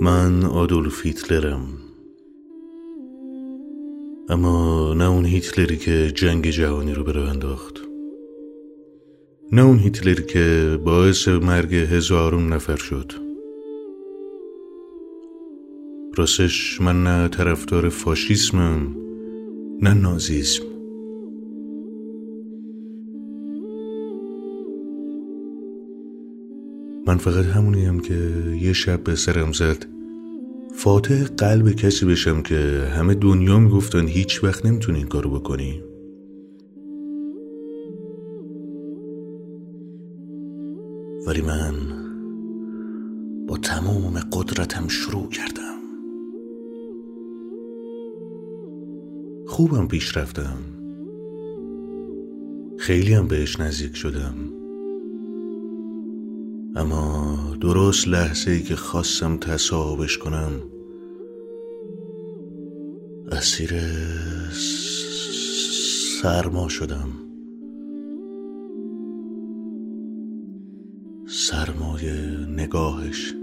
من آدولف هیتلرم. اما نه اون هیتلری که جنگ جهانی رو به انداخت. نه اون هیتلری که باعث مرگ هزارون نفر شد. راستش من نه طرفدار فاشیسمم نه نازیسم. من فقط همونیم که یه شب به سرم زد. فاتح قلب کسی بشم که همه دنیا می‌گفتن هیچ وقت نمی‌تونی این کارو بکنی. ولی من با تمام قدرتم شروع کردم. خوبم پیش رفتم. خیلی هم بهش نزدیک شدم. اما درست لحظه ای که خواستم تصاحبش کنم اسیر سرما شدم. سرمای نگاهش.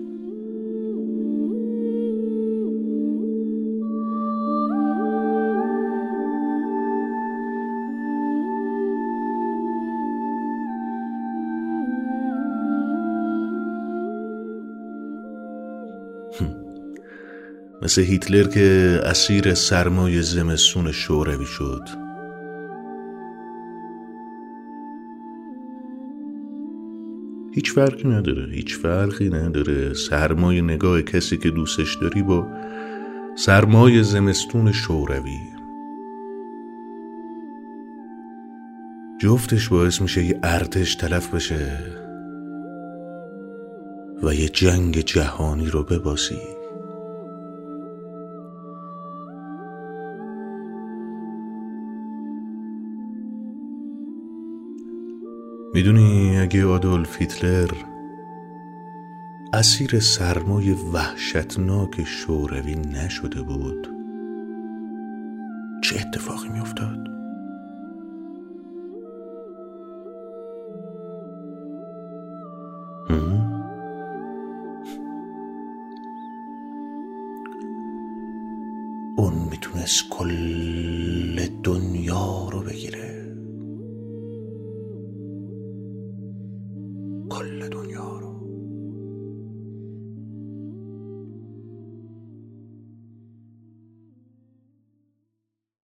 مثل هیتلر که اسیر سرمای زمستون شوروی شد. هیچ فرقی نداره هیچ فرقی نداره. سرمای نگاه کسی که دوستش داری با سرمای زمستون شوروی. جفتش باعث میشه یه ارتش تلف بشه و یه جنگ جهانی رو بباسی می‌دونی اگه آدولف هیتلر اسیر سرمای وحشتناک شوروی نشده بود چه اتفاقی میافتاد؟ اون می‌تونست کل کل دنیا رو.